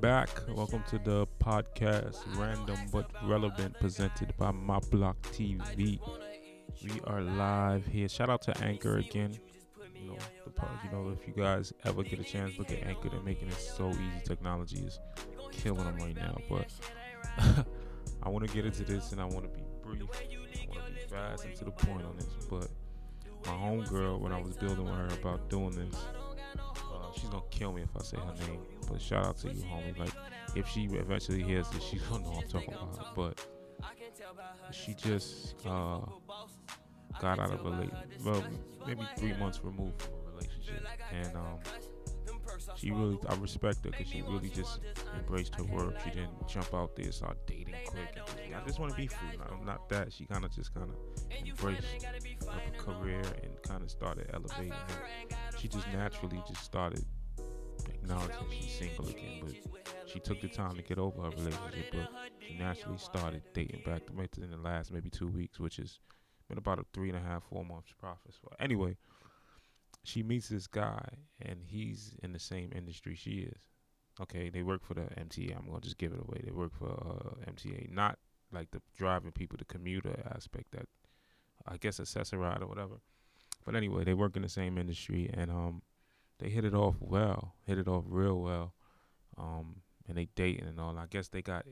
back. Welcome to the podcast, random but relevant, presented by My Block TV. We are live here. Shout out to Anchor again. You know, the you know, if you guys ever get a chance, look at Anchor. They're making it so easy. Technology is killing them right now. But I want to get into this, and I want to be brief. I want to be fast and to the point on this. But my homegirl, when I was building with her about doing this, gonna kill me if I say her name. But shout out to you, homie. Like, if she eventually hears this, she's gonna know I'm talking about. Her. But she just uh, got out of a relate, well, maybe three months removed from a relationship, and um, she really, I respect her because she really just embraced her work. She didn't jump out there, start dating quick. I just want to be free. I'm not that. She kind of just kind of embraced her career and kind of started elevating. And she just naturally just started acknowledging she's single again, but she took the time to get over her relationship, but she naturally started dating back to in the last maybe two weeks, which has been about a three and a half, four months process. Well, anyway, she meets this guy, and he's in the same industry she is. Okay, they work for the MTA. I'm gonna just give it away. They work for uh, MTA, not like the driving people, the commuter aspect that I guess Access-A-Ride or whatever. But anyway, they work in the same industry, and um, they hit it off well, hit it off real well, um, and they dating and all. I guess they got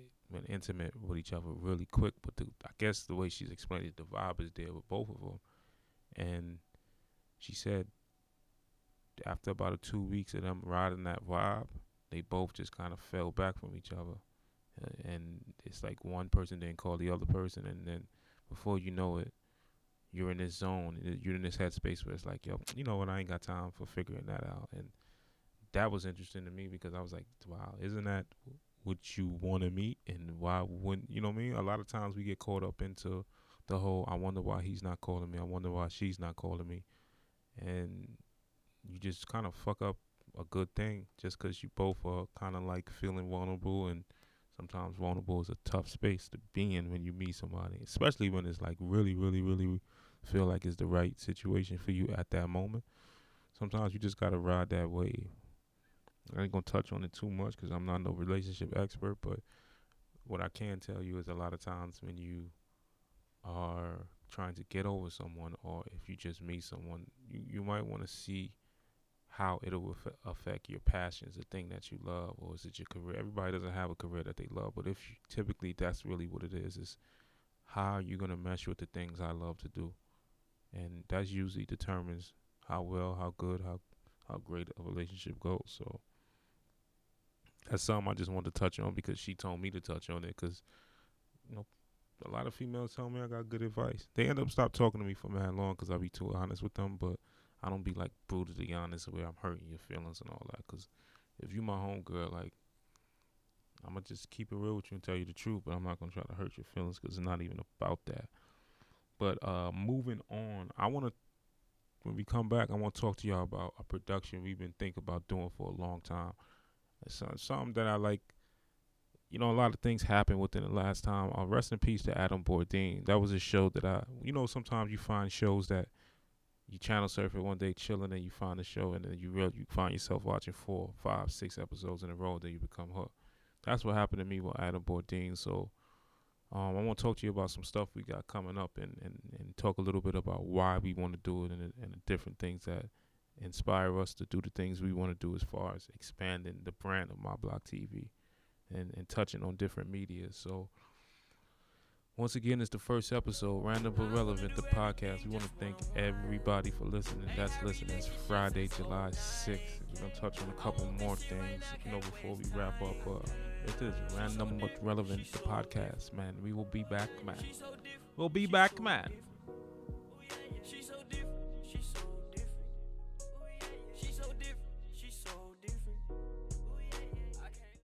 intimate with each other really quick, but the, I guess the way she's explained it, the vibe is there with both of them, and she said after about two weeks of them riding that vibe, they both just kind of fell back from each other, and it's like one person didn't call the other person, and then before you know it, you're in this zone, you're in this headspace where it's like, yo, you know what? I ain't got time for figuring that out, and that was interesting to me because I was like, wow, isn't that what you want to meet? And why wouldn't you know what I mean? A lot of times we get caught up into the whole, I wonder why he's not calling me. I wonder why she's not calling me, and you just kind of fuck up a good thing just because you both are kind of like feeling vulnerable and sometimes vulnerable is a tough space to be in when you meet somebody especially when it's like really really really feel like it's the right situation for you at that moment. Sometimes you just gotta ride that wave. I ain't gonna touch on it too much because I'm not no relationship expert, but what I can tell you is a lot of times when you are trying to get over someone, or if you just meet someone, you, you might want to see how it'll affect your passions, the thing that you love, or is it your career? Everybody doesn't have a career that they love, but if you, typically that's really what it is, is how are you gonna mesh with the things I love to do? And that usually determines how well, how good, how how great a relationship goes. So that's something I just wanted to touch on because she told me to touch on it because you know a lot of females tell me I got good advice. They end up stop talking to me for mad long because I be too honest with them, but I don't be like brutally honest where I'm hurting your feelings and all that. Because if you my homegirl, like I'm gonna just keep it real with you and tell you the truth, but I'm not gonna try to hurt your feelings because it's not even about that. But uh, moving on, I want to when we come back, I want to talk to y'all about a production we've been thinking about doing for a long time. It's something that I like. You know, a lot of things happened within the last time. Uh, rest in peace to Adam Bourdain. That was a show that I, you know, sometimes you find shows that you channel surf it one day chilling, and you find a show, and then you real you find yourself watching four, five, six episodes in a row, then you become hooked. That's what happened to me with Adam Bourdain. So um, I want to talk to you about some stuff we got coming up and, and, and talk a little bit about why we want to do it and, and the different things that inspire us to do the things we want to do as far as expanding the brand of My Block TV and, and touching on different media. So, once again, it's the first episode, Random but Relevant, the podcast. We want to thank everybody for listening. That's listening. It's Friday, July 6th. We're going to touch on a couple more things, you know, before we wrap up. Uh, it is Random but Relevant, the podcast, man. We will be back, man. We'll be back, man.